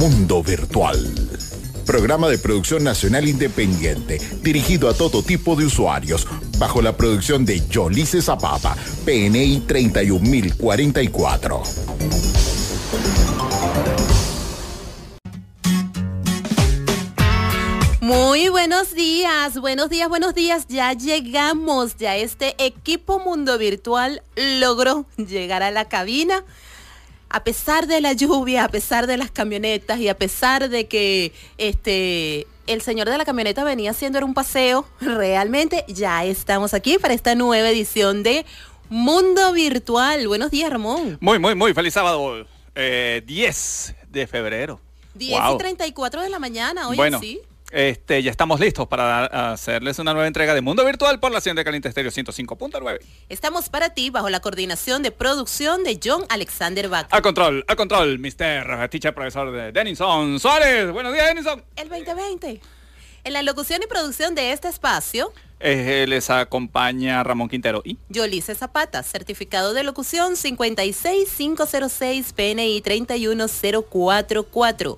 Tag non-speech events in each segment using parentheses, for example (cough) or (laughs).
Mundo Virtual. Programa de producción nacional independiente, dirigido a todo tipo de usuarios, bajo la producción de Yolice Zapata, PNI 31044. Muy buenos días, buenos días, buenos días. Ya llegamos, ya este equipo mundo virtual logró llegar a la cabina. A pesar de la lluvia, a pesar de las camionetas y a pesar de que este el señor de la camioneta venía haciendo un paseo, (laughs) realmente ya estamos aquí para esta nueva edición de Mundo Virtual. Buenos días, Ramón. Muy, muy, muy feliz sábado. 10 eh, de febrero. 10 y 34 de la mañana, hoy bueno, sí. Este, ya estamos listos para hacerles una nueva entrega de Mundo Virtual por la señal de Caliente Estéreo 105.9. Estamos para ti bajo la coordinación de producción de John Alexander Bach. A control, a control, Mr. Teacher Profesor de Denison Suárez. Buenos días, Denison. El 2020. En la locución y producción de este espacio. Eh, les acompaña Ramón Quintero y Yolice Zapata, certificado de locución 56506 PNI 31044.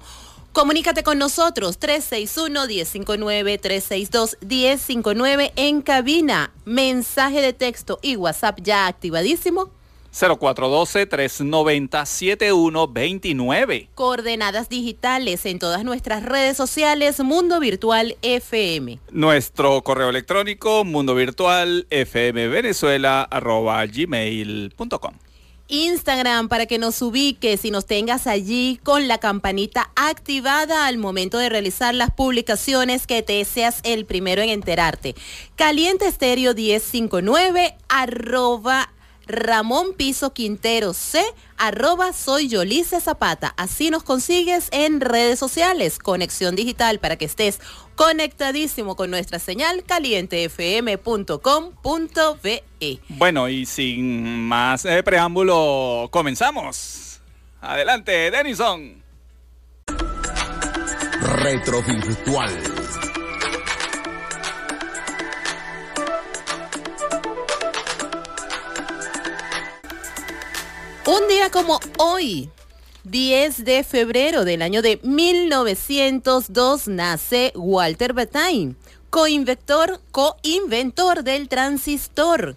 Comunícate con nosotros 361-1059-362-1059 en cabina. Mensaje de texto y WhatsApp ya activadísimo. 0412-390-7129. Coordenadas digitales en todas nuestras redes sociales Mundo Virtual FM. Nuestro correo electrónico mundo virtual fm venezuela gmail.com. Instagram para que nos ubiques y nos tengas allí con la campanita activada al momento de realizar las publicaciones que te seas el primero en enterarte. Caliente Estéreo 1059 arroba Ramón Piso Quintero C, arroba soy Yolice Zapata. Así nos consigues en redes sociales, conexión digital para que estés conectadísimo con nuestra señal calientefm.com.be. Bueno, y sin más eh, preámbulo, comenzamos. Adelante, Denison. Retro Un día como hoy, 10 de febrero del año de 1902 nace Walter Bataille, coinventor, coinventor del transistor.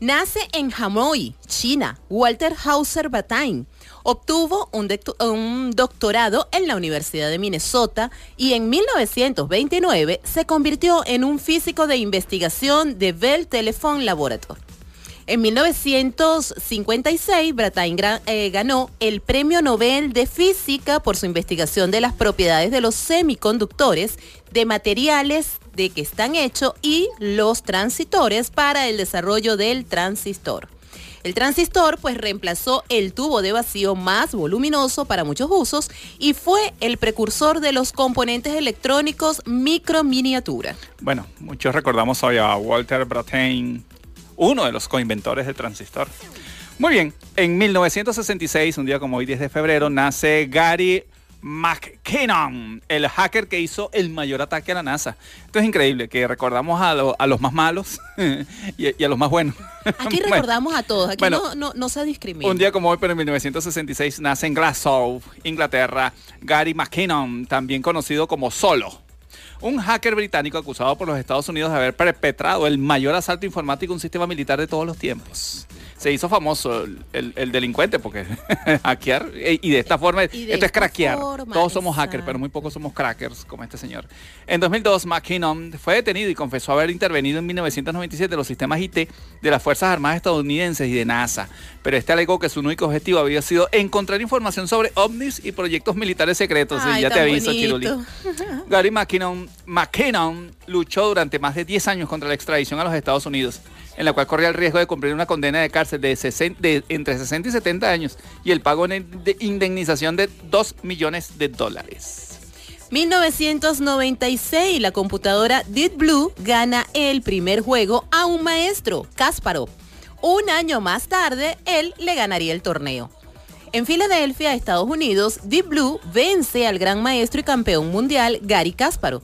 Nace en Hanoi, China, Walter Hauser Bataille. Obtuvo un, un, doctorado en la Universidad de Minnesota y en 1929 se convirtió en un físico de investigación de Bell Telephone Laboratory. En 1956, Brattain eh, ganó el Premio Nobel de Física por su investigación de las propiedades de los semiconductores, de materiales de que están hechos y los transitores para el desarrollo del transistor. El transistor pues reemplazó el tubo de vacío más voluminoso para muchos usos y fue el precursor de los componentes electrónicos microminiatura. Bueno, muchos recordamos hoy a Walter Brattain, uno de los coinventores del transistor. Muy bien, en 1966, un día como hoy 10 de febrero, nace Gary McKinnon, el hacker que hizo el mayor ataque a la NASA. Esto es increíble, que recordamos a, los más malos (laughs) y, a los más buenos. Aquí (laughs) recordamos a todos, aquí no, no, se discrimina. Un día como hoy, pero en 1966, nace en Glasgow, Inglaterra, Gary McKinnon, también conocido como Solo un hacker británico acusado por los Estados Unidos de haber perpetrado el mayor asalto informático a un sistema militar de todos los tiempos se hizo famoso el, delincuente porque (laughs) hackear y de esta forma, esto es craquear. Todos somos hackers, pero muy pocos somos crackers como este señor. En 2002, McKinnon fue detenido y confesó haber intervenido en 1997 los sistemas IT de las Fuerzas Armadas estadounidenses y de NASA, pero este alegó que su único objetivo había sido encontrar información sobre ovnis y proyectos militares secretos. y ya te aviso, Chiruli. (laughs) Gary McKinnon, McKinnon luchó durante más de 10 años contra la extradición a los Estados Unidos en la cual corría el riesgo de cumplir una condena de cárcel de, entre 60 y 70 años y el pago de indemnización de 2 millones de dólares. 1996, la computadora Deep Blue gana el primer juego a un maestro, Kasparov. Un año más tarde, él le ganaría el torneo. En Filadelfia, Estados Unidos, Deep Blue vence al gran maestro y campeón mundial Gary Kasparov.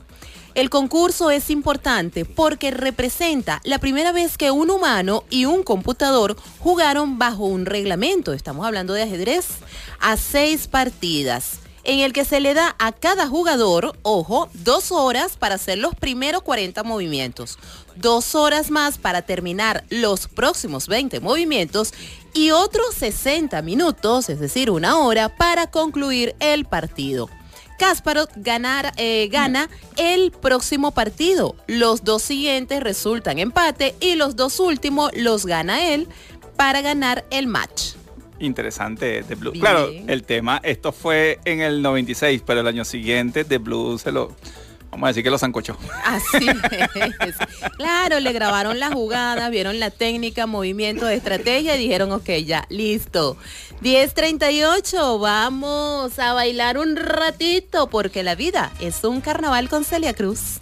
El concurso es importante porque representa la primera vez que un humano y un computador jugaron bajo un reglamento, estamos hablando de ajedrez, a seis partidas. en el que se le da a cada jugador, ojo, dos horas para hacer los primeros 40 movimientos, dos horas más para terminar los próximos 20 movimientos y otros 60 minutos, es decir, una hora, para concluir el partido. Kasparov ganar, eh, gana el próximo partido. Los dos siguientes resultan empate y los dos últimos los gana él para ganar el match. Interesante The Blue. Claro, el tema, esto fue en el 96, pero el año siguiente The Blue se lo, Vamos a decir que lo zancochó. Así es. Claro, le grabaron la jugada, vieron la técnica, movimiento de estrategia y dijeron, ok, ya, listo. 10.38, vamos a bailar un ratito porque la vida es un carnaval con Celia Cruz.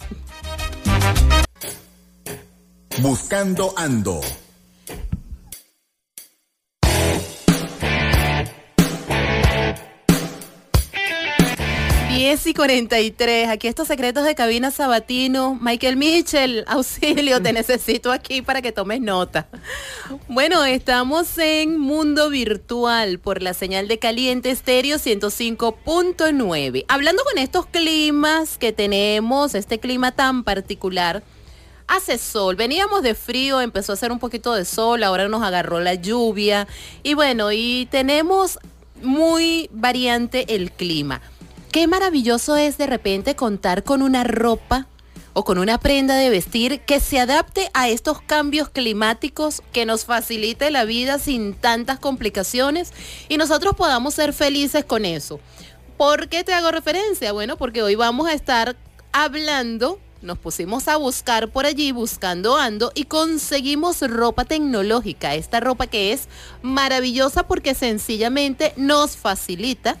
Buscando Ando. 10 y 43. Aquí estos secretos de cabina sabatino. Michael Mitchell, (laughs) auxilio, te necesito aquí para que tomes nota. Bueno, estamos en mundo virtual por la señal de caliente estéreo 105.9. Hablando con estos climas que tenemos, este clima tan particular. Hace sol, veníamos de frío, empezó a hacer un poquito de sol, ahora nos agarró la lluvia y bueno, y tenemos muy variante el clima. Qué maravilloso es de repente contar con una ropa o con una prenda de vestir que se adapte a estos cambios climáticos, que nos facilite la vida sin tantas complicaciones y nosotros podamos ser felices con eso. ¿Por qué te hago referencia? Bueno, porque hoy vamos a estar hablando, nos pusimos a buscar por allí, buscando ando y conseguimos ropa tecnológica, esta ropa que es maravillosa porque sencillamente nos facilita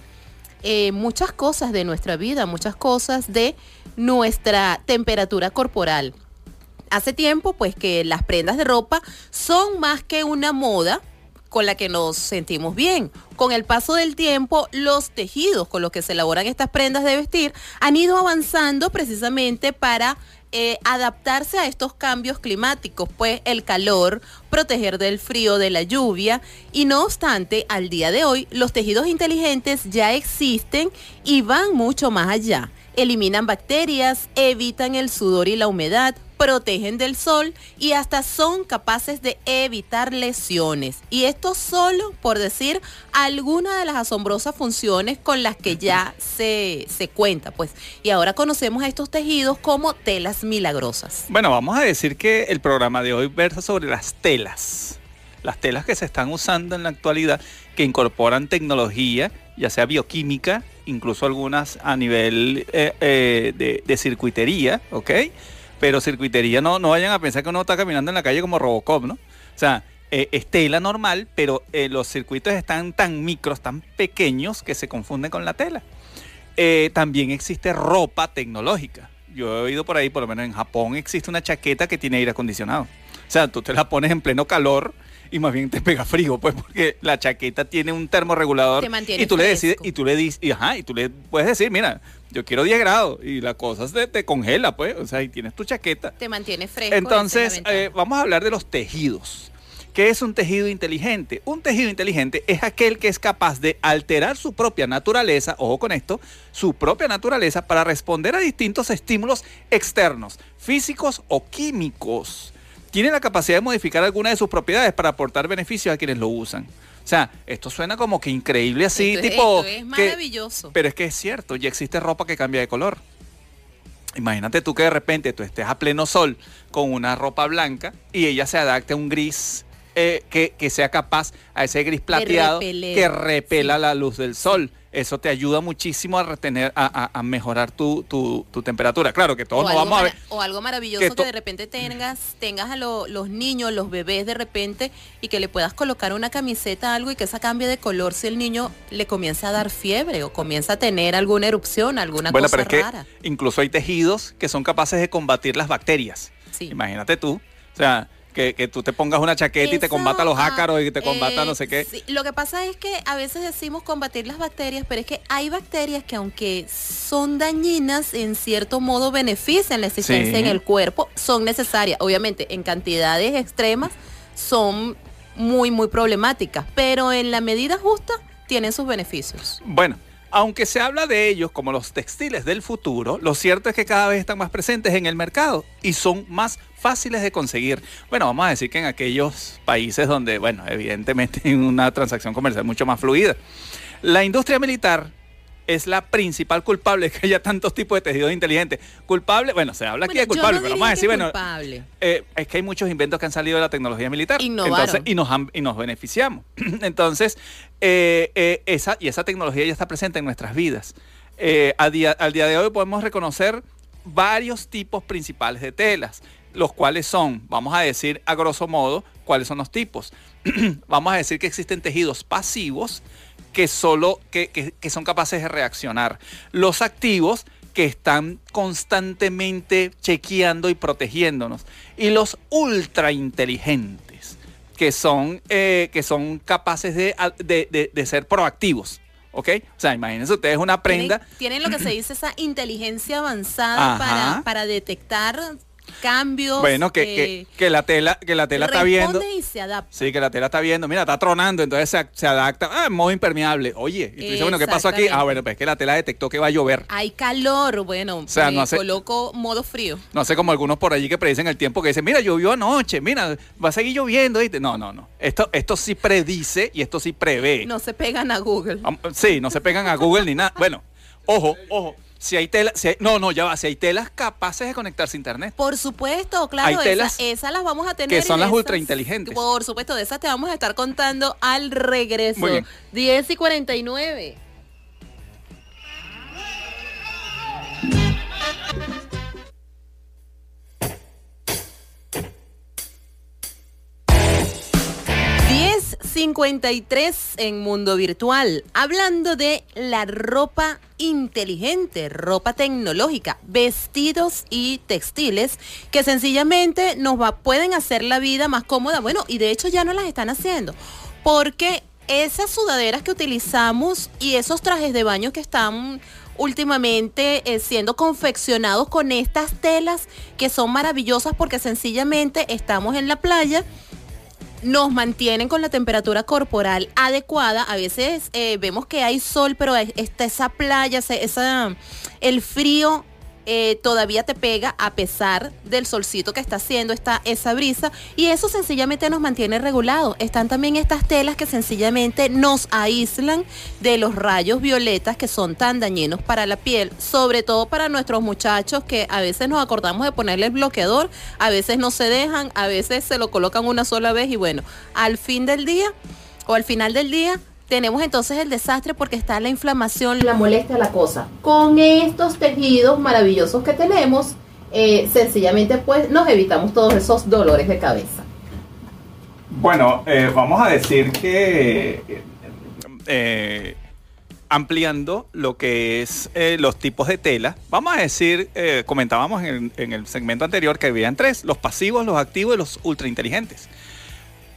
eh, muchas cosas de nuestra vida, muchas cosas de nuestra temperatura corporal. Hace tiempo, pues que las prendas de ropa son más que una moda con la que nos sentimos bien. Con el paso del tiempo, los tejidos con los que se elaboran estas prendas de vestir han ido avanzando precisamente para eh, adaptarse a estos cambios climáticos, pues el calor, proteger del frío, de la lluvia. Y no obstante, al día de hoy, los tejidos inteligentes ya existen y van mucho más allá. Eliminan bacterias, evitan el sudor y la humedad, protegen del sol y hasta son capaces de evitar lesiones. Y esto solo por decir alguna de las asombrosas funciones con las que ya (laughs) se, se cuenta. Pues, y ahora conocemos a estos tejidos como telas milagrosas. Bueno, vamos a decir que el programa de hoy versa sobre las telas. Las telas que se están usando en la actualidad, que incorporan tecnología, ya sea bioquímica, incluso algunas a nivel eh, eh, de, de circuitería, ¿ok? Pero circuitería no, no vayan a pensar que uno está caminando en la calle como Robocop, ¿no? O sea, eh, es tela normal, pero eh, los circuitos están tan micros, tan pequeños que se confunden con la tela. Eh, también existe ropa tecnológica. Yo he oído por ahí, por lo menos en Japón, existe una chaqueta que tiene aire acondicionado. O sea, tú te la pones en pleno calor y más bien te pega frío, pues, porque la chaqueta tiene un termorregulador y tú le decides, y tú le dices, y, ajá, y tú le puedes decir, mira, yo quiero 10 grados y la cosa se te congela, pues, o sea, y tienes tu chaqueta. Te mantiene fresco. Entonces, eh, vamos a hablar de los tejidos. ¿Qué es un tejido inteligente? Un tejido inteligente es aquel que es capaz de alterar su propia naturaleza, ojo con esto, su propia naturaleza para responder a distintos estímulos externos, físicos o químicos tiene la capacidad de modificar alguna de sus propiedades para aportar beneficios a quienes lo usan. O sea, esto suena como que increíble así, tipo... es maravilloso. pero es que es cierto, ya existe ropa que cambia de color. Imagínate tú que de repente tú estés a pleno sol con una ropa blanca y ella se adapte a un gris eh, que, sea capaz a ese gris plateado que repela la luz del sol eso te ayuda muchísimo a retener, a, mejorar tu, temperatura. Claro que todos no vamos a ver. O algo maravilloso que, de repente tengas, tengas a los niños, los bebés de repente, y que le puedas colocar una camiseta, algo, y que esa cambie de color si el niño le comienza a dar fiebre o comienza a tener alguna erupción, alguna bueno, cosa pero es Que incluso hay tejidos que son capaces de combatir las bacterias. Imagínate tú. O sea, que, tú te pongas una chaqueta y te combata los ah, ácaros y te combata no sé qué. Lo que pasa es que a veces decimos combatir las bacterias, pero es que hay bacterias que aunque son dañinas, en cierto modo benefician la existencia en el cuerpo, son necesarias. Obviamente, en cantidades extremas son muy, muy problemáticas, pero en la medida justa tienen sus beneficios. Bueno, Aunque se habla de ellos como los textiles del futuro, lo cierto es que cada vez están más presentes en el mercado y son más fáciles de conseguir. Bueno, vamos a decir que en aquellos países donde, bueno, evidentemente (laughs) hay una transacción comercial mucho más fluida. La industria militar es la principal culpable de (laughs) que haya tantos tipos de tejidos inteligentes. Culpable, bueno, se habla aquí Bueno, de culpable, no pero vamos a decir, bueno, eh, es que hay muchos inventos que han salido de la tecnología militar. Innovaron. Entonces, y nos, han- y nos beneficiamos. (clears throat) Entonces, eh, eh, esa, y esa tecnología ya está presente en nuestras vidas. A día, al día de hoy podemos reconocer varios tipos principales de telas, los cuales son, vamos a decir a grosso modo, cuáles son los tipos. (clears throat) vamos a decir que existen tejidos pasivos que solo que, que- que son capaces de reaccionar. Los activos que están constantemente chequeando y protegiéndonos. Y los ultra inteligentes, que son, eh, que son capaces de, de- de- de ser proactivos. ¿Ok? O sea, imagínense ustedes una prenda. Tienen, tienen lo que se dice esa inteligencia avanzada para detectar cambios. Bueno, que, eh, que, que la tela, que la tela está viendo. responde y se adapta. Sí, que la tela está viendo, mira, está tronando, entonces se, se adapta, ah, en modo impermeable. Oye, y tú dices, bueno, ¿qué pasó aquí? Ah, bueno, pues es que la tela detectó que va a llover. Hay calor, bueno, sea, me no hace- coloco modo frío. No sé como algunos por allí que predicen el tiempo que dicen, mira, llovió anoche, mira, va a seguir lloviendo. ¿viste? No, no, no. Esto, esto sí predice y esto sí prevé. No se pegan a Google. Sí, no se pegan a Google ni nada. Bueno, ojo, ojo. Si hay telas, si no, no, ya va. Si hay telas capaces de conectarse a internet. Por supuesto, claro, Hay esas telas esas las vamos a tener. que son las de esas- ultrainteligentes. Por supuesto, de esas te vamos a estar contando al regreso. Muy bien. 10 y 49. $10.53 en Mundo Virtual, hablando de la ropa inteligente, ropa tecnológica, vestidos y textiles que sencillamente nos va, pueden hacer la vida más cómoda. Bueno, y de hecho ya no las están haciendo, porque esas sudaderas que utilizamos y esos trajes de baño que están últimamente eh, siendo confeccionados con estas telas que son maravillosas porque sencillamente estamos en la playa nos mantienen con la temperatura corporal adecuada. A veces eh, vemos que hay sol, pero está esa playa, esa- el frío eh, todavía te pega a pesar del solcito que está haciendo está esa brisa y eso sencillamente nos mantiene regulados. Están también estas telas que sencillamente nos aíslan de los rayos violetas que son tan dañinos para la piel, sobre todo para nuestros muchachos que a veces nos acordamos de ponerle el bloqueador, a veces no se dejan, a veces se lo colocan una sola vez y bueno, al fin del día o al final del día tenemos entonces el desastre porque está la inflamación, la molestia, la cosa. Con estos tejidos maravillosos que tenemos, eh, sencillamente pues nos evitamos todos esos dolores de cabeza. Bueno, eh, vamos a decir que eh, ampliando lo que es los tipos de tela, vamos a decir, comentábamos en, en el segmento anterior que habían tres, los pasivos, los activos y los ultrainteligentes.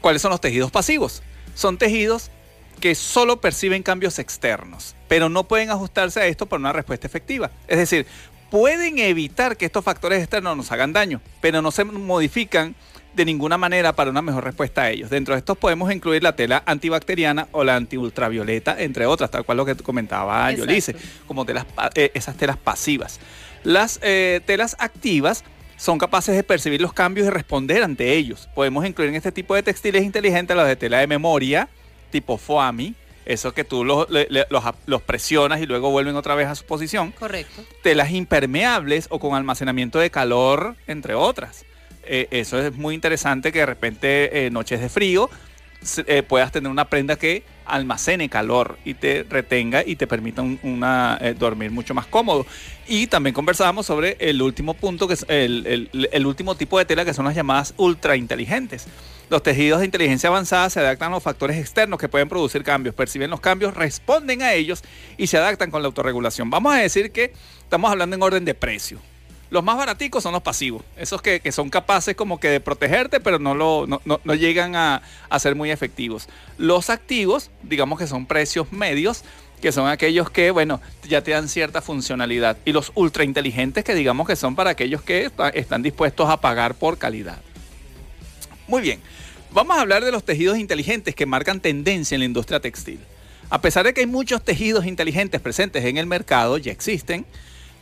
¿Cuáles son los tejidos pasivos? Son tejidos que solo perciben cambios externos, pero no pueden ajustarse a esto por una respuesta efectiva. Es decir, pueden evitar que estos factores externos nos hagan daño, pero no se modifican de ninguna manera para una mejor respuesta a ellos. Dentro de estos podemos incluir la tela antibacteriana o la antiultravioleta, entre otras, tal cual lo que comentaba. Yolice, como telas, eh, esas telas pasivas. Las eh, telas activas son capaces de percibir los cambios y responder ante ellos. Podemos incluir en este tipo de textiles inteligentes los de tela de memoria, tipo foami, esos que tú los, le- le- los, los presionas y luego vuelven otra vez a su posición Correcto. telas impermeables o con almacenamiento de calor, entre otras. Eh, eso es muy interesante que de repente eh, noches de frío eh, puedas tener una prenda que almacene calor y te retenga y te permita un- una, eh, dormir mucho más cómodo. Y también conversábamos sobre el último punto, que es el, el- el último tipo de tela que son las llamadas ultra inteligentes. Los tejidos de inteligencia avanzada se adaptan a los factores externos que pueden producir cambios, perciben los cambios, responden a ellos y se adaptan con la autorregulación. Vamos a decir que estamos hablando en orden de precio. Los más baraticos son los pasivos, esos que, que son capaces como que de protegerte, pero no, lo, no, no- llegan a, a ser muy efectivos. Los activos, digamos que son precios medios, que son aquellos que, bueno, ya te dan cierta funcionalidad. Y los ultra inteligentes, que digamos que son para aquellos que está- están dispuestos a pagar por calidad. Muy bien, vamos a hablar de los tejidos inteligentes que marcan tendencia en la industria textil. A pesar de que hay muchos tejidos inteligentes presentes en el mercado, ya existen,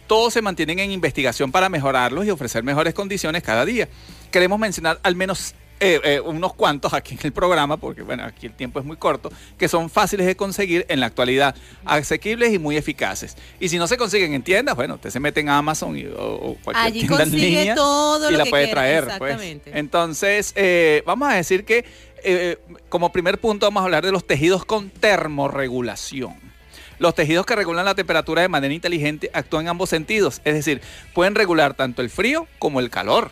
todos se mantienen en investigación para mejorarlos y ofrecer mejores condiciones cada día. Queremos mencionar al menos eh, eh, unos cuantos aquí en el programa, porque bueno, aquí el tiempo es muy corto, que son fáciles de conseguir en la actualidad, asequibles y muy eficaces. Y si no se consiguen en tiendas, bueno, usted se mete en Amazon y, o, cualquier Allí tienda en línea todo y lo la que puede quiera, traer. Pues. Entonces, eh, vamos a decir que como primer punto vamos a hablar de los tejidos con termorregulación. Los tejidos que regulan la temperatura de manera inteligente actúan en ambos sentidos, es decir, pueden regular tanto el frío como el calor.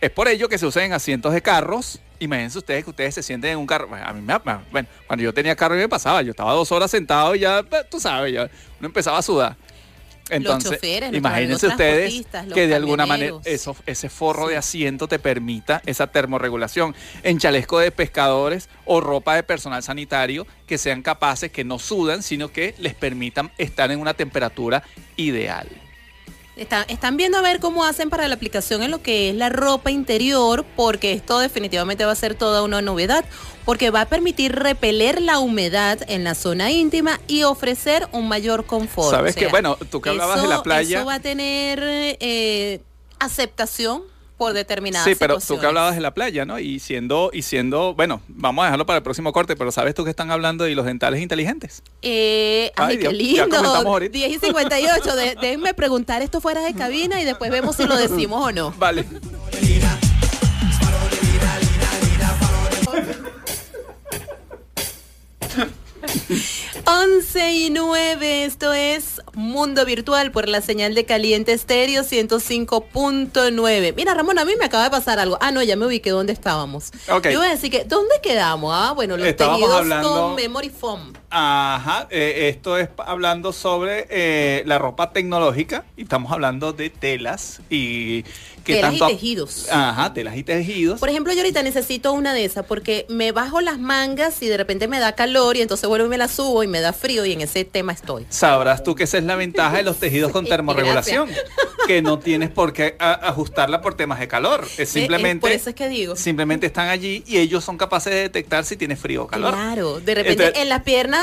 Es por ello que se usan en asientos de carros. Imagínense ustedes que ustedes se sienten en un carro. Bueno, A mí me, bueno, cuando yo tenía carro me pasaba, yo estaba dos horas sentado y ya, pues, tú sabes, ya uno empezaba a sudar. Entonces, choferes, nuestros imagínense ustedes los que de alguna manera eso, ese forro de asiento te permita esa termorregulación en chaleco de pescadores o ropa de personal sanitario que sean capaces, que no sudan, sino que les permitan estar en una temperatura ideal. Está- están viendo a ver cómo hacen para la aplicación en lo que es la ropa interior, porque esto definitivamente va a ser toda una novedad, porque va a permitir repeler la humedad en la zona íntima y ofrecer un mayor confort. Sabes O sea, que, bueno, tú que hablabas de la eso- playa- Eso va a tener eh, aceptación por determinadas Sí, pero tú que hablabas de la playa, ¿no? Y siendo, y siendo, bueno, vamos a dejarlo para el próximo corte, pero sabes tú que están hablando de los dentales inteligentes. Eh, ay, Ay, qué Dios, lindo. ahorita. 10 y 58. De- (laughs) déjenme preguntar esto fuera de cabina y después vemos si lo decimos o no. Vale. 11 y 9, esto es Mundo Virtual por la señal de Caliente Estéreo 105.9. Mira, Ramón, a mí me acaba de pasar algo. Ah, no, ya me ubiqué dónde estábamos. Ok. Yo voy a decir que, ¿dónde quedamos? Ah, bueno, los Estábamos tejidos hablando- con Memory Foam. Ajá, eh, esto es hablando sobre eh, la ropa tecnológica y estamos hablando de telas y que Telas y tejidos. Ajá, telas y tejidos. Por ejemplo, yo ahorita necesito una de esas porque me bajo las mangas y de repente me da calor y entonces vuelvo y me la subo y me da frío y en ese tema estoy. Sabrás tú que esa es la ventaja de los (laughs) tejidos con termorregulación, (laughs) que no tienes por qué ajustarla por temas de calor, es Eh, eh, simplemente por eso es que digo. simplemente están allí y ellos son capaces de detectar si tienes frío o calor. Claro, de repente Entonces- en las piernas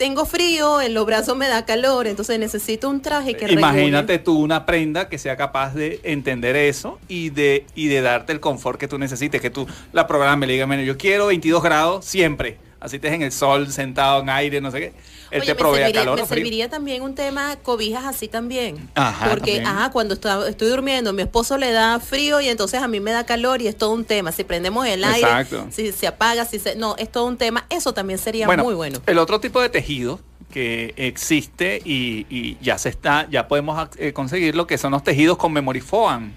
tengo frío, en los brazos me da calor, entonces necesito un traje que Imagínate tú una prenda que sea capaz de entender eso y de, y de darte el confort que tú necesites, que tú la programes, le digas, "Bueno, yo quiero 22 grados siempre, así estés en el sol, sentado en aire, no sé qué. Él Oye, te provee me serviría, calor me serviría también un tema cobijas así también. Ajá, Porque, también. ajá, cuando está- estoy durmiendo, mi esposo le da frío y entonces a mí me da calor y es todo un tema. Si prendemos el aire, si se apaga, si se... No, es todo un tema. Eso también sería Bueno, muy bueno. El otro tipo de tejido que existe y, y ya se está, ya podemos eh, conseguirlo, que son los tejidos con memory foam.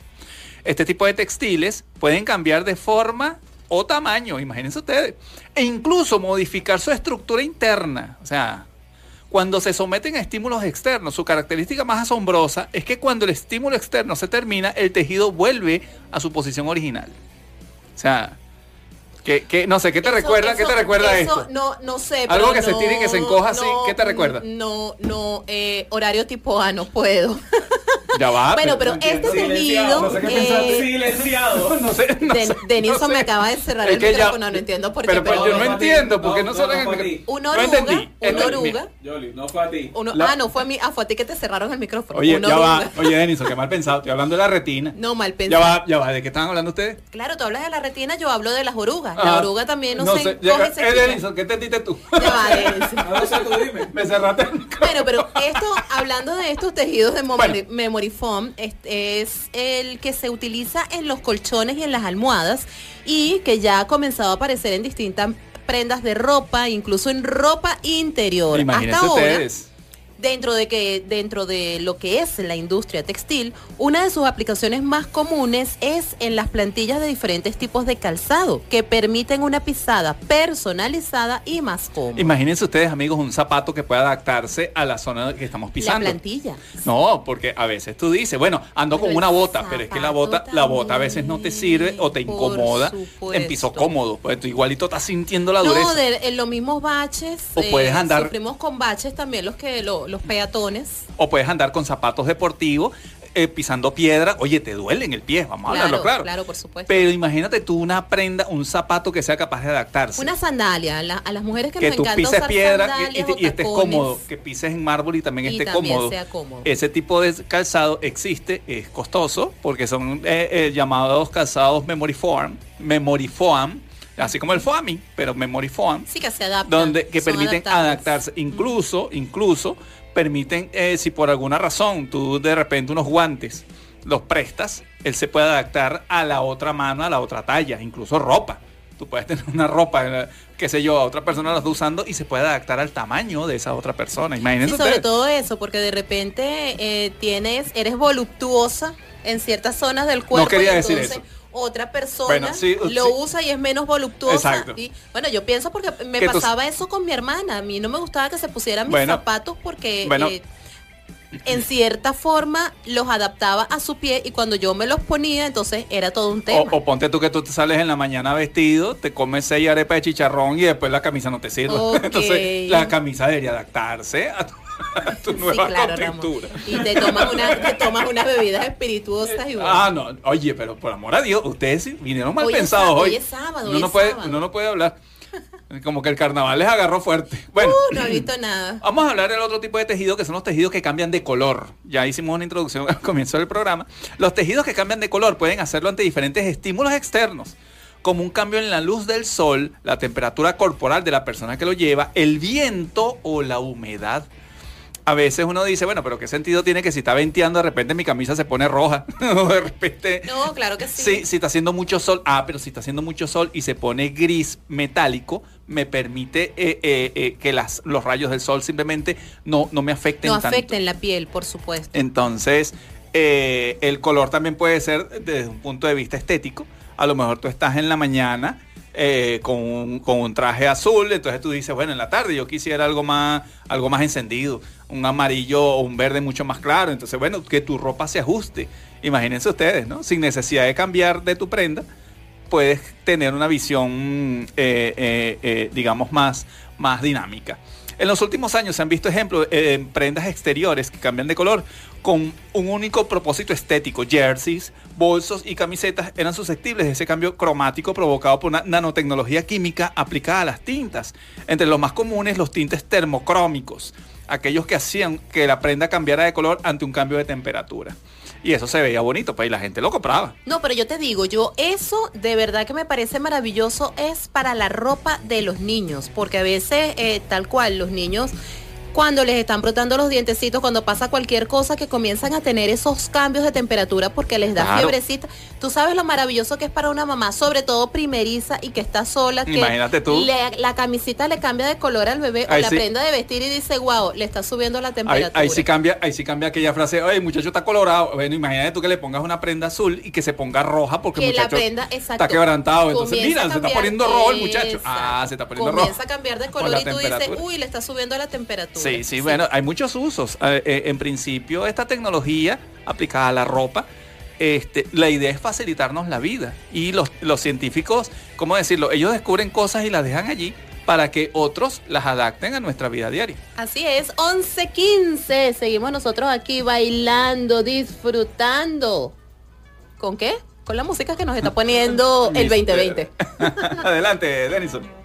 Este tipo de textiles pueden cambiar de forma o tamaño, imagínense ustedes, e incluso modificar su estructura interna. O sea, cuando se someten a estímulos externos, su característica más asombrosa es que cuando el estímulo externo se termina, el tejido vuelve a su posición original. O sea, que, que- no sé, ¿qué te Eso- recuerda? ¿Qué eso- te recuerda eso esto? No, no sé. Algo que se tire y que se encoja así, ¿qué te recuerda? No, no, eh, horario tipo A, no puedo. (laughs) Ya va. bueno, pero este tejido... No sé qué eh, Silenciado. (laughs) no sé, no Den- sé, Denison no sé. me acaba de cerrar Es el que ya- micrófono, no entiendo por qué. Pero, pues, yo no entiendo, porque no, No, cerran no el micrófono. Una No oruga, entendí. una oruga. Yoli, no fue a ti. Uno- La- Ah, no, fue a mí. Ah, fue a ti que te cerraron el micrófono. Oye, Una ya va. Oye, Denison, qué mal pensado. Estoy hablando de la retina. No, mal Ya pensado. va, ya va. ¿De qué estaban hablando ustedes? Claro, tú hablas de la retina, yo hablo de las orugas. Ah, La oruga también no, se ya- eh. Denison, ¿qué entendiste tú? Ya va, Denison. No sé, tú dime. Me cerraste el micrófono. Bueno, pero esto, hablando de estos tejidos de memory, Es, es el que se utiliza en los colchones y en las almohadas y que ya ha comenzado a aparecer en distintas prendas de ropa, incluso en ropa interior. Imagínense Hasta ahora, ustedes. Dentro de que dentro de lo que es la industria textil, una de sus aplicaciones más comunes es en las plantillas de diferentes tipos de calzado que permiten una pisada personalizada y más cómoda. Imagínense ustedes, amigos, un zapato que pueda adaptarse a la zona que estamos La pisando. plantilla. No, porque a veces tú dices, bueno, ando Pero con una bota, pero es que la bota, la bota a veces no te sirve o te incomoda en piso cómodo. Pues tú igualito estás sintiendo la dureza. No, de, en los mismos baches. eh, O puedes andar- Sufrimos con baches también los que lo- los peatones. o puedes andar con zapatos deportivos. eh, pisando piedra, oye, te duele en el pie, vamos a hablarlo claro. Claro, por supuesto. Pero imagínate tú una prenda, un zapato que sea capaz de adaptarse. Una sandalia, a, la- a las mujeres que, que nos tú encanta pises usar piedra y- estés cómodo, que pises en mármol y también Y esté también cómodo. sea cómodo. Ese tipo de calzado existe, es costoso, porque son eh, eh, llamados calzados memory foam, memory foam, así como el foaming, pero memory foam, Sí, que se adaptan. donde que permiten adaptables. adaptarse, incluso, incluso permiten, eh, si por alguna razón tú de repente unos guantes los prestas, él se puede adaptar a la otra mano, a la otra talla, incluso ropa. Tú puedes tener una ropa, eh, qué sé yo, a otra persona la está usando y se puede adaptar al tamaño de esa otra persona. Imagínense Sí, sobre ustedes. todo eso, porque de repente eh, tienes, eres voluptuosa en ciertas zonas del cuerpo. quería y decir entonces eso. Otra persona Bueno, sí, lo sí. usa y es menos voluptuosa. Y, bueno, yo pienso porque me Que tú- pasaba eso con mi hermana. A mí no me gustaba que se pusieran mis Bueno, zapatos porque bueno. eh, en cierta forma los adaptaba a su pie y cuando yo me los ponía, entonces era todo un tema. O, o ponte tú que tú te sales en la mañana vestido, te comes seis arepas de chicharrón y después la camisa no te sirve. (laughs) Entonces la camisa debería adaptarse a tu, (laughs) tu Sí, nueva claro, Ramón. contextura. Y te tomas, una, te tomas unas bebidas espirituosas y bueno. Ah, no, oye, pero por amor a Dios, ustedes sí vinieron mal Hoy pensados hoy. hoy es sábado, uno hoy no es puede, sábado. uno no puede hablar. Como que el carnaval les agarró fuerte. Bueno, Uh, no he visto nada. (laughs) vamos a hablar del otro tipo de tejido que son los tejidos que cambian de color. Ya hicimos una introducción (laughs) al comienzo del programa. Los tejidos que cambian de color pueden hacerlo ante diferentes estímulos externos, como un cambio en la luz del sol, la temperatura corporal de la persona que lo lleva, el viento o la humedad. A veces uno dice, bueno, pero ¿qué sentido tiene que si está venteando de repente mi camisa se pone roja? (laughs) o de repente... No, claro que sí. Sí, si está haciendo mucho sol. Ah, pero si está haciendo mucho sol y se pone gris metálico, me permite eh, eh, eh, que las, los rayos del sol simplemente no, no me afecten no tanto. afecten la piel, por supuesto. Entonces, eh, el color también puede ser desde un punto de vista estético. A lo mejor tú estás en la mañana eh, con, un, con un traje azul, entonces tú dices, bueno, en la tarde yo quisiera algo más, algo más encendido, un amarillo o un verde mucho más claro. Entonces, bueno, que tu ropa se ajuste. Imagínense ustedes, ¿no? Sin necesidad de cambiar de tu prenda, puedes tener una visión, eh, eh, eh, digamos, más, más dinámica. En los últimos años se han visto ejemplos eh, en prendas exteriores que cambian de color con un único propósito estético. Jerseys, bolsos y camisetas eran susceptibles de ese cambio cromático provocado por una nanotecnología química aplicada a las tintas. Entre los más comunes, los tintes termocrómicos, aquellos que hacían que la prenda cambiara de color ante un cambio de temperatura. Y eso se veía bonito, pues y la gente lo compraba. No, pero yo te digo, yo eso de verdad que me parece maravilloso es para la ropa de los niños, porque a veces eh, tal cual los niños cuando les están brotando los dientecitos, cuando pasa cualquier cosa que comienzan a tener esos cambios de temperatura porque les da Claro. fiebrecita. Tú sabes lo maravilloso que es para una mamá, sobre todo primeriza y que está sola, que Imagínate tú. le- la camisita le cambia de color al bebé Ahí o la sí. prenda de vestir y dice, wow, le está subiendo la temperatura. ahí sí cambia, ahí sí cambia aquella frase, oye, muchacho está colorado. Bueno, imagínate tú que le pongas una prenda azul y que se ponga roja porque el que la muchacho prenda, exacto, está quebrantado. Entonces, mira, se está poniendo rojo el muchacho. Exacto. Ah, se está poniendo rojo. Comienza a cambiar de (laughs) color y tú dices, uy, le está subiendo la temperatura. Sí, sí, bueno, hay muchos usos. Eh, en principio, esta tecnología aplicada a la ropa, este, la idea es facilitarnos la vida. Y los, los científicos, ¿cómo decirlo? Ellos descubren cosas y las dejan allí para que otros las adapten a nuestra vida diaria. Así es, 11.15. Seguimos nosotros aquí bailando, disfrutando. ¿Con qué? Con la música que nos está (laughs) poniendo el Mister. 2020. (laughs) Adelante, Denison.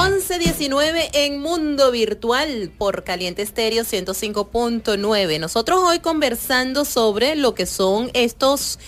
11.19 en Mundo Virtual por Caliente Estéreo 105.9. Nosotros hoy conversando sobre lo que son estos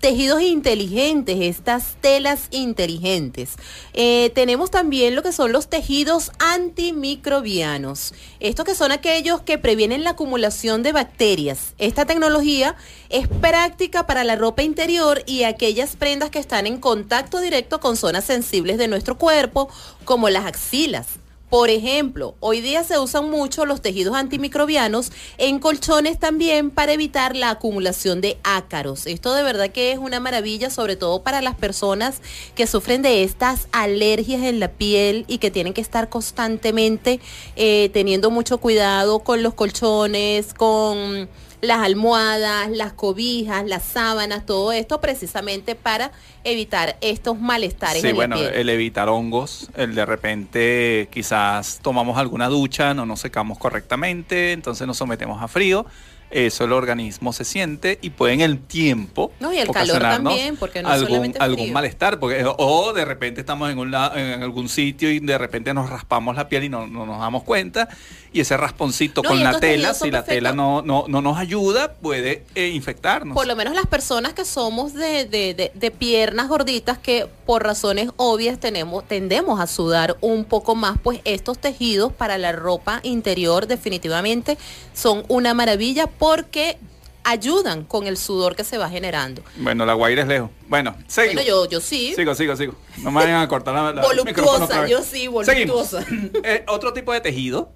tejidos inteligentes, estas telas inteligentes. Eh, tenemos también lo que son los tejidos antimicrobianos. Estos que son aquellos que previenen la acumulación de bacterias. Esta tecnología es práctica para la ropa interior y aquellas prendas que están en contacto directo con zonas sensibles de nuestro cuerpo, como las axilas. Por ejemplo, hoy día se usan mucho los tejidos antimicrobianos en colchones también para evitar la acumulación de ácaros. Esto de verdad que es una maravilla, sobre todo para las personas que sufren de estas alergias en la piel y que tienen que estar constantemente eh, teniendo mucho cuidado con los colchones, con las almohadas, las cobijas, las sábanas, todo esto precisamente para evitar estos malestares Sí, en bueno, el evitar hongos, el de repente quizás tomamos alguna ducha, no nos secamos correctamente, entonces nos sometemos a frío, eso el organismo se siente y puede en el tiempo No, y el calor también, porque no es algún, solamente algún malestar, porque o de repente estamos en, un la- en algún sitio y de repente nos raspamos la piel y no, no nos damos cuenta y ese rasponcito No, con la tela, si la tela no, no, no nos ayuda, puede eh, infectarnos. Por lo menos las personas que somos de, de- de- de piernas gorditas que por razones obvias tenemos, tendemos a sudar un poco más, pues estos tejidos para la ropa interior definitivamente son una maravilla porque ayudan con el sudor que se va generando. Bueno, la guaira es lejos. Bueno, sigo. Bueno, yo, yo sí. Sigo, sigo, sigo. No me vayan a cortar la, la- Voluptuosa, yo sí, voluptuosa. Eh, otro tipo de tejido,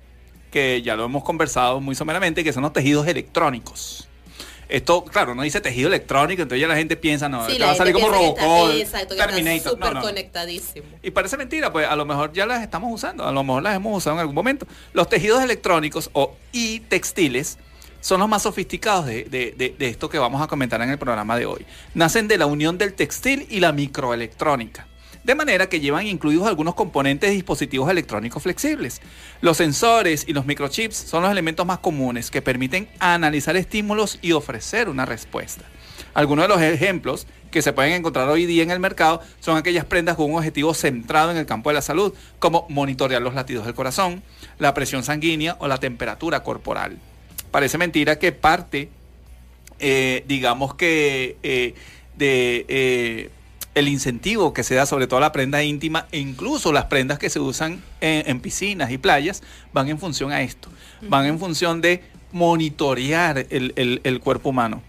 que ya lo hemos conversado muy someramente, que son los tejidos electrónicos. Esto, claro, no dice tejido electrónico, entonces ya la gente piensa, no, Sí, te va a salir como Robocop, exacto, Terminator. súper No, no. conectadísimo. Y parece mentira, pues a lo mejor ya las estamos usando, a lo mejor las hemos usado en algún momento. Los tejidos electrónicos o y textiles son los más sofisticados de, de- de- de esto que vamos a comentar en el programa de hoy. Nacen de la unión del textil y la microelectrónica. De manera que llevan incluidos algunos componentes de dispositivos electrónicos flexibles. Los sensores y los microchips son los elementos más comunes que permiten analizar estímulos y ofrecer una respuesta. Algunos de los ejemplos que se pueden encontrar hoy día en el mercado son aquellas prendas con un objetivo centrado en el campo de la salud, como monitorear los latidos del corazón, la presión sanguínea o la temperatura corporal. Parece mentira que parte, eh, digamos que, eh, de eh, el incentivo que se da sobre todo a la prenda íntima e incluso las prendas que se usan en, en piscinas y playas van en función a esto, van en función de monitorear el, el- el cuerpo humano.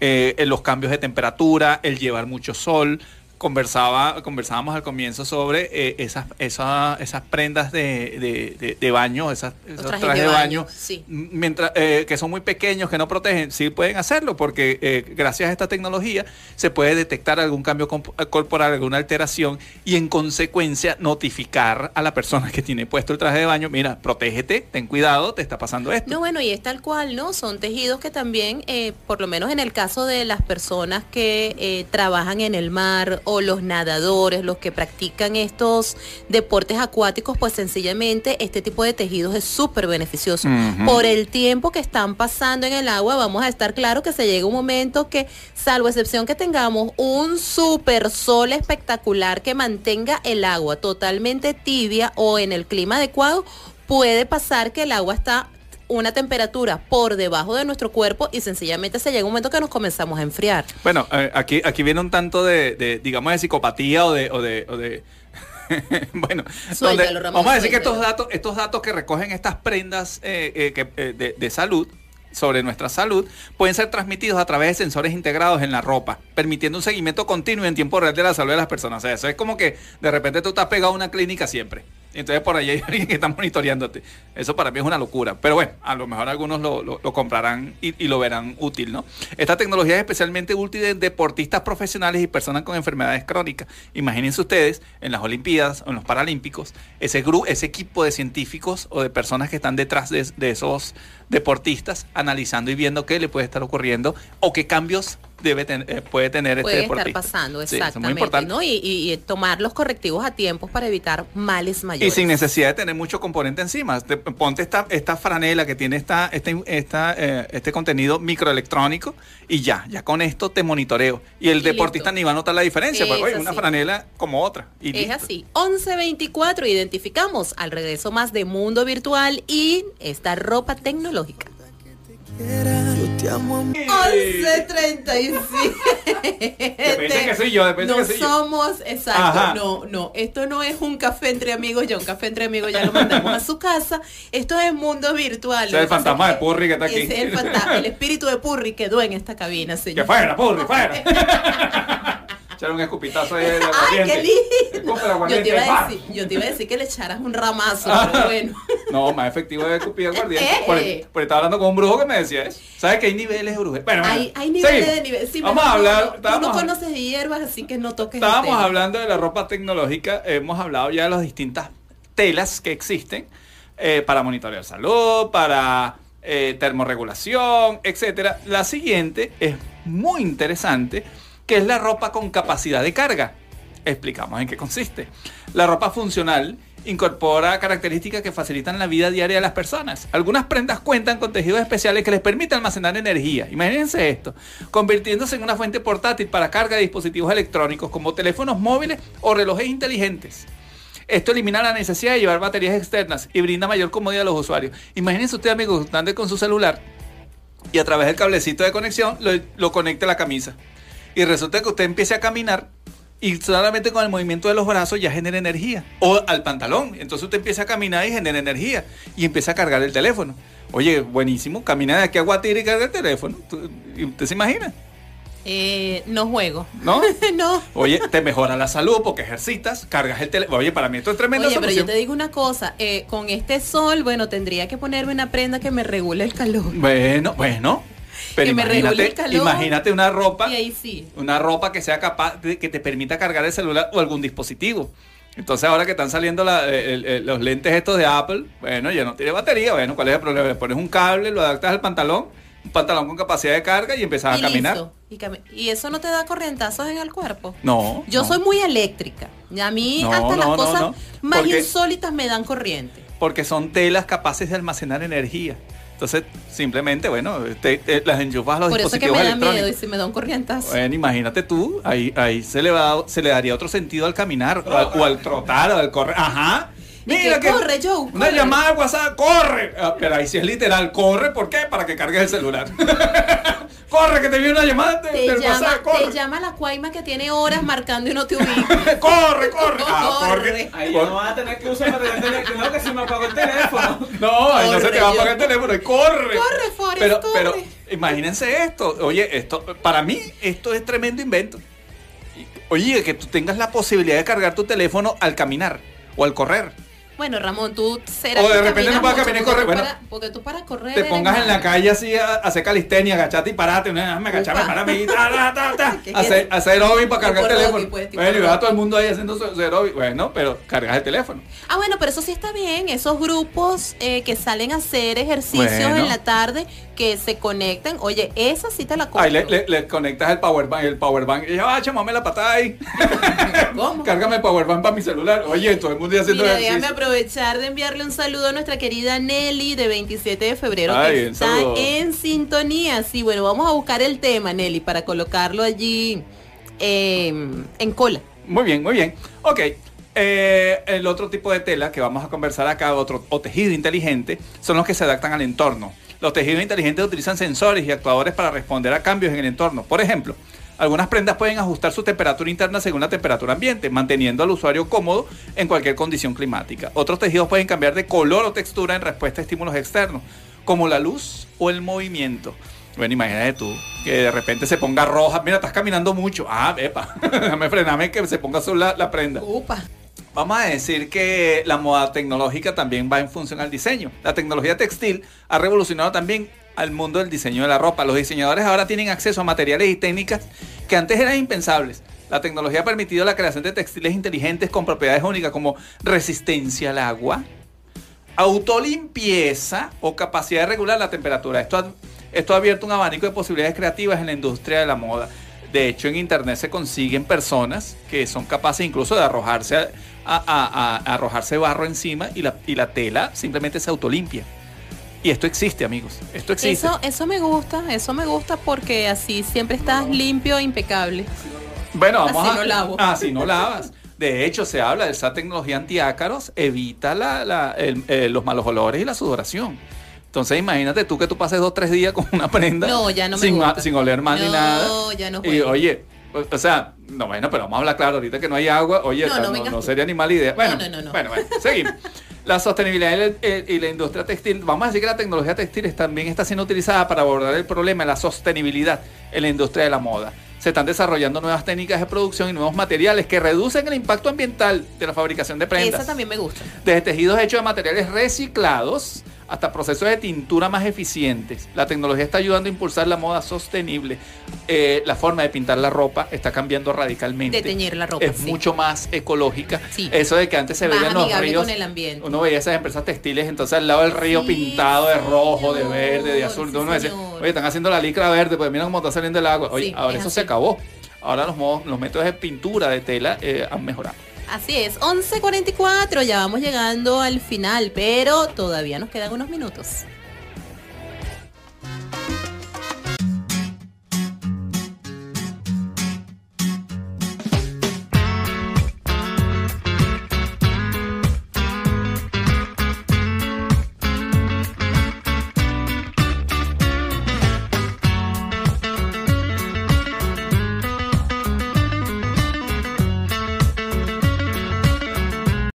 Eh, los cambios de temperatura, el llevar mucho sol. Conversaba, conversábamos al comienzo sobre eh, esas, esas, esas prendas de, de- de- de baño, esas, esos trajes, de baño, sí. mientras eh, que son muy pequeños, que no protegen, sí pueden hacerlo porque eh, gracias a esta tecnología se puede detectar algún cambio comp- corporal, alguna alteración y en consecuencia notificar a la persona que tiene puesto el traje de baño, mira, protégete, ten cuidado, te está pasando esto. No, bueno, y es tal cual, ¿no? Son tejidos que también, eh, por lo menos en el caso de las personas que eh, trabajan en el mar o los nadadores, los que practican estos deportes acuáticos, pues sencillamente este tipo de tejidos es súper beneficioso. Por el tiempo que están pasando en el agua, vamos a estar claro que se llega un momento que, salvo excepción que tengamos un super sol espectacular que mantenga el agua totalmente tibia o en el clima adecuado, puede pasar que el agua está una temperatura por debajo de nuestro cuerpo y sencillamente se llega un momento que nos comenzamos a enfriar. Bueno, eh, aquí, aquí viene un tanto de, de, digamos, de psicopatía o de... O de, o de- (laughs) bueno, Suéltalo, donde- Ramón, vamos a decir que estos datos, estos datos que recogen estas prendas eh, eh, que, de, de salud sobre nuestra salud pueden ser transmitidos a través de sensores integrados en la ropa, permitiendo un seguimiento continuo en tiempo real de la salud de las personas. O sea, eso es como que de repente tú estás pegado a una clínica siempre. Entonces por ahí hay (laughs) alguien que está monitoreándote. Eso para mí es una locura. Pero bueno, a lo mejor algunos lo, comprarán y, lo verán útil, ¿no? Esta tecnología es especialmente útil en deportistas profesionales y personas con enfermedades crónicas. Imagínense ustedes en las Olimpiadas o en los Paralímpicos, ese, gru ese equipo de científicos o de personas que están detrás de, de esos deportistas analizando y viendo qué le puede estar ocurriendo o qué cambios debe eh, puede tener Puede este estar pasando, Sí, es muy exactamente. importante. ¿no? Y, y- y tomar los correctivos a tiempos para evitar males Y mayores. sin necesidad de tener mucho componente encima. Te- ponte esta, esta franela que tiene esta, este, esta, eh, este contenido microelectrónico y ya, ya con esto te monitoreo. Y el Y deportista listo. ni va a notar la diferencia, Es porque oye, una franela como otra. Y Es listo. así. 1124 identificamos al regreso más de mundo virtual y esta ropa tecnológica. Te amo a mí. 11.37. Depende que soy yo, depende no que soy yo. somos, exacto, Ajá. no, no, esto no es un café entre amigos, ya un café entre amigos ya lo mandamos a su casa, esto es mundo virtual. Ese es el que fantasma de Purri que está aquí. Ese es el fantasma, el espíritu de Purri quedó en esta cabina, (laughs) Que señor. fuera, purri, fuera. (laughs) Echar un escupitazo ahí de ¡Ay, aguardiente. qué lindo! Yo te, iba a decir, yo te iba a decir que le echaras un ramazo, Ah. pero bueno. No, más efectivo de escupir aguardiente. Eh. Por, por estaba hablando con un brujo que me decía eso. ¿Sabes que hay niveles de brujería? Bueno, Hay, hay niveles seguimos. de niveles. Sí, Vamos a hablar. Tú no conoces hierbas, así que no toques el Estábamos tema. hablando de la ropa tecnológica, hemos hablado ya de las distintas telas que existen eh, para monitorear salud, para eh, termorregulación, etcétera. La siguiente es muy interesante, que es la ropa con capacidad de carga. Explicamos en qué consiste. La ropa funcional incorpora características que facilitan la vida diaria de las personas. Algunas prendas cuentan con tejidos especiales que les permiten almacenar energía. Imagínense esto, convirtiéndose en una fuente portátil para carga de dispositivos electrónicos como teléfonos móviles o relojes inteligentes. Esto elimina la necesidad de llevar baterías externas y brinda mayor comodidad a los usuarios. Imagínense usted, amigos, ande con su celular y a través del cablecito de conexión lo, lo conecte a la camisa. Y resulta que usted empiece a caminar y solamente con el movimiento de los brazos ya genera energía. O al pantalón. Entonces usted empieza a caminar y genera energía. Y empieza a cargar el teléfono. Oye, buenísimo. Camina de aquí a Guatire y carga el teléfono. ¿Tú- y ¿Usted se imagina? Eh, no juego. ¿No? (laughs) no. Oye, te mejora la salud porque ejercitas, cargas el teléfono. Oye, para mí esto es tremenda Oye, pero yo te digo una cosa, eh, con este sol, bueno, tendría que ponerme una prenda que me regule el calor. Bueno, bueno. Pero Que me regule el calor. imagínate una ropa. Y ahí sí. Una ropa que sea capaz de que te permita cargar el celular o algún dispositivo. Entonces ahora que están saliendo la- el- el- los lentes estos de Apple, bueno, ya no tiene batería, bueno, ¿cuál es el problema? Le pones un cable, lo adaptas al pantalón, un pantalón con capacidad de carga y empiezas y a caminar. listo. Y, cami- y eso no te da corrientazos en el cuerpo. No. Yo no. soy muy eléctrica. Y a mí No, hasta no, las cosas más insólitas me dan corriente. Porque son telas capaces de almacenar energía. Entonces, simplemente, bueno, te- te- las enchufas a los Por eso que dispositivos me da miedo y si me da un corrientazo. Bueno, imagínate tú, ahí, ahí se, le va, se le daría otro sentido al caminar, o al, o al trotar, o al correr. Ajá. Y que corre, Joe, Una corre. llamada de WhatsApp, corre. Ah, Pero ahí sí es literal, corre, ¿por qué? Para que cargues el celular. (laughs) corre, que te viene una llamada de, Te del llama, WhatsApp, corre. te llama la cuaima que tiene horas marcando y no te (laughs) ubica. corre, corre. Ah, Corre. Ahí no vas a tener que usar para tener que no, que se me apagó el teléfono. (laughs) No, ahí no se te va a apagar el teléfono, y corre. Corre, Forrest, pero, corre. pero imagínense esto. Oye, esto, para mí, esto es tremendo invento. Oye, que tú tengas la posibilidad de cargar tu teléfono al caminar o al correr. Bueno, Ramón, tú serás O de repente no a caminar y correr, tú bueno. para- porque tú para correr Te pongas en la calle así a, a hacer calistenia, agachate y parate. No, déjame agacharme, Upa. parame y ta, ta, ta, (laughs) ta. ¿Qué Hacer, aeróbic para cargar el teléfono. Pues, bueno, y todo el mundo ahí haciendo su. Bueno, pero cargas el teléfono. Ah, bueno, pero eso sí está bien. Esos grupos eh, que salen a hacer ejercicios Bueno. en la tarde, que se conectan. Oye, esa sí te la compro. Ahí le, le- le conectas el power bank, el power bank. Y ya, ah, chamame la patada ahí. (laughs) ¿Cómo? Cárgame el power bank para mi celular. Oye, todo el mundo ya haciendo Mira, ejercicio. Aprovechar de enviarle un saludo a nuestra querida Nelly de 27 de febrero Ay, que está saludo. en sintonía. Sí, bueno, vamos a buscar el tema, Nelly, para colocarlo allí eh, en cola. Muy bien, muy bien. Ok. eh, el otro tipo de tela que vamos a conversar acá, otro, o tejido inteligente, son los que se adaptan al entorno. Los tejidos inteligentes utilizan sensores y actuadores para responder a cambios en el entorno. Por ejemplo, algunas prendas pueden ajustar su temperatura interna según la temperatura ambiente, manteniendo al usuario cómodo en cualquier condición climática. Otros tejidos pueden cambiar de color o textura en respuesta a estímulos externos, como la luz o el movimiento. Bueno, imagínate tú, que de repente se ponga roja. Mira, estás caminando mucho. Ah, epa, (laughs) déjame frenarme que se ponga azul la, la prenda. Upa. Vamos a decir que la moda tecnológica también va en función al diseño. La tecnología textil ha revolucionado también al mundo del diseño de la ropa. Los diseñadores ahora tienen acceso a materiales y técnicas que antes eran impensables. La tecnología ha permitido la creación de textiles inteligentes con propiedades únicas como resistencia al agua, autolimpieza o capacidad de regular la temperatura. Esto ha, esto ha abierto un abanico de posibilidades creativas en la industria de la moda. De hecho, en internet se consiguen personas que son capaces incluso de arrojarse, a, arrojarse barro encima y la, y la tela simplemente se autolimpia. Y esto existe, amigos. Esto existe. Eso, eso me gusta, eso me gusta porque así siempre estás limpio e impecable. Bueno, vamos Así a. no lavo. (laughs) Así no lavas. De hecho, se habla de esa tecnología antiácaros, evita la- la- el- eh, los malos olores y la sudoración. Entonces, imagínate tú que tú pases dos o tres días (laughs) con una prenda No, ya no me sin, gusta. sin oler mal ni No, nada. ya no Y juego. oye, o, sea, no, bueno, pero vamos a hablar claro, ahorita que no hay agua, oye, No, no no, no sería ni mala idea. Bueno, no, no, no. bueno, bueno, seguimos. (laughs) La sostenibilidad y la, eh, y la industria textil, vamos a decir que la tecnología textil también está siendo utilizada para abordar el problema de la sostenibilidad en la industria de la moda. Se están desarrollando nuevas técnicas de producción y nuevos materiales que reducen el impacto ambiental de la fabricación de prendas. Esa también me gusta. Desde tejidos hechos de materiales reciclados hasta procesos de tintura más eficientes. La tecnología está ayudando a impulsar la moda sostenible. Eh, la forma de pintar la ropa está cambiando radicalmente. De teñir la ropa, Es sí. mucho más ecológica. Sí. Eso de que antes se Más veían los ríos. con el ambiente. Uno veía esas empresas textiles, entonces al lado del río Sí, pintado de rojo, de verde, de azul. uno señor. oye, están haciendo la licra verde, pues mira cómo está saliendo el agua. Oye, ahora es eso se acabó. Ahora los, modos- los métodos de pintura de tela eh, han mejorado. Así es, 11.44, ya vamos llegando al final, pero todavía nos quedan unos minutos.